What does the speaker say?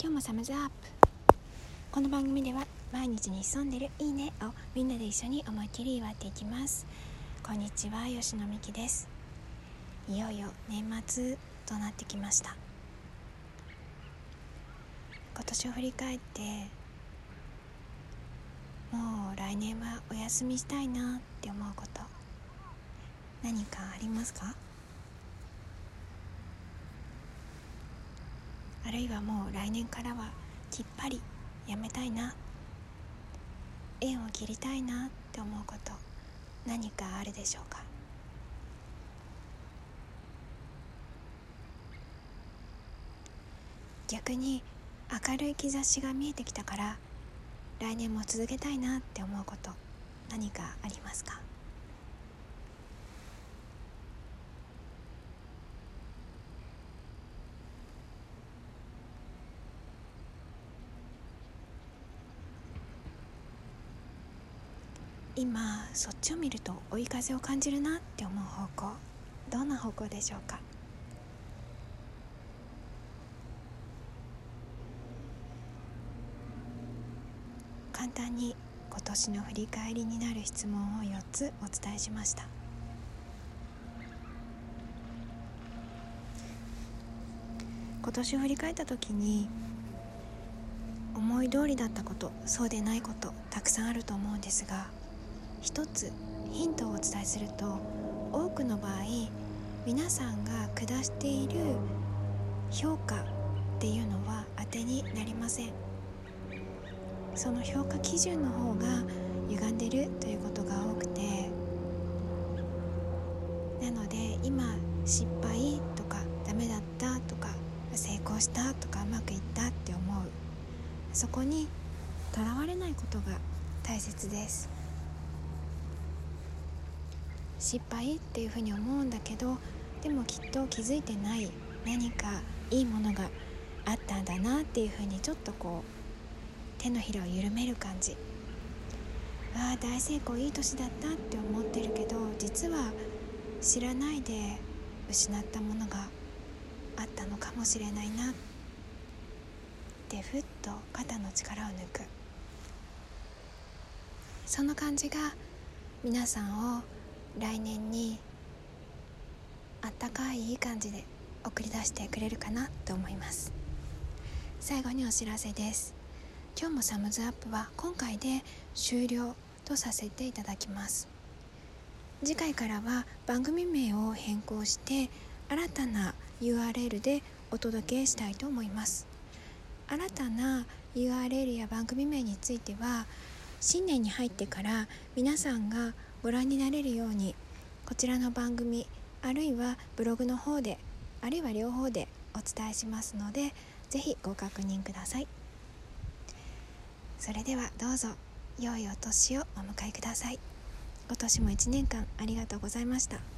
今日もサムズアップ。この番組では毎日に潜んでるいいねをみんなで一緒に思いっきり祝っていきます。こんにちは吉野美希です。いよいよ年末となってきました。今年を振り返ってもう来年はお休みしたいなって思うこと何かありますか？あるいはもう来年からはきっぱりやめたいな。縁を切りたいなって思うこと何かあるでしょうか？逆に明るい兆しが見えてきたから来年も続けたいなって思うこと何かありますか？今そっちを見ると追い風を感じるなって思う方向どんな方向でしょうか？簡単に今年の振り返りになる質問を4つお伝えしました。今年を振り返った時に思い通りだったことそうでないことたくさんあると思うんですが一つヒントをお伝えすると多くの場合皆さんが下している評価っていうのは当てになりません。その評価基準の方が歪んでるということが多くてなので今失敗とかダメだったとか成功したとかうまくいったって思う。そこにとらわれないことが大切です。失敗っていうふうに思うんだけどでもきっと気づいてない何かいいものがあったんだなっていうふうにちょっとこう手のひらを緩める感じ。ああ大成功いい年だったって思ってるけど実は知らないで失ったものがあったのかもしれないなってふっと肩の力を抜く。その感じが皆さんを来年にあったかいいい感じで送り出してくれるかなと思います。最後にお知らせです。今日もサムズアップは今回で終了とさせていただきます。次回からは番組名を変更して新たな URL でお届けしたいと思います。新たな URL や番組名については新年に入ってから皆さんがご覧になれるようにこちらの番組あるいはブログの方であるいは両方でお伝えしますので是非ご確認ください。それではどうぞ良いお年をお迎えください。今年も1年間ありがとうございました。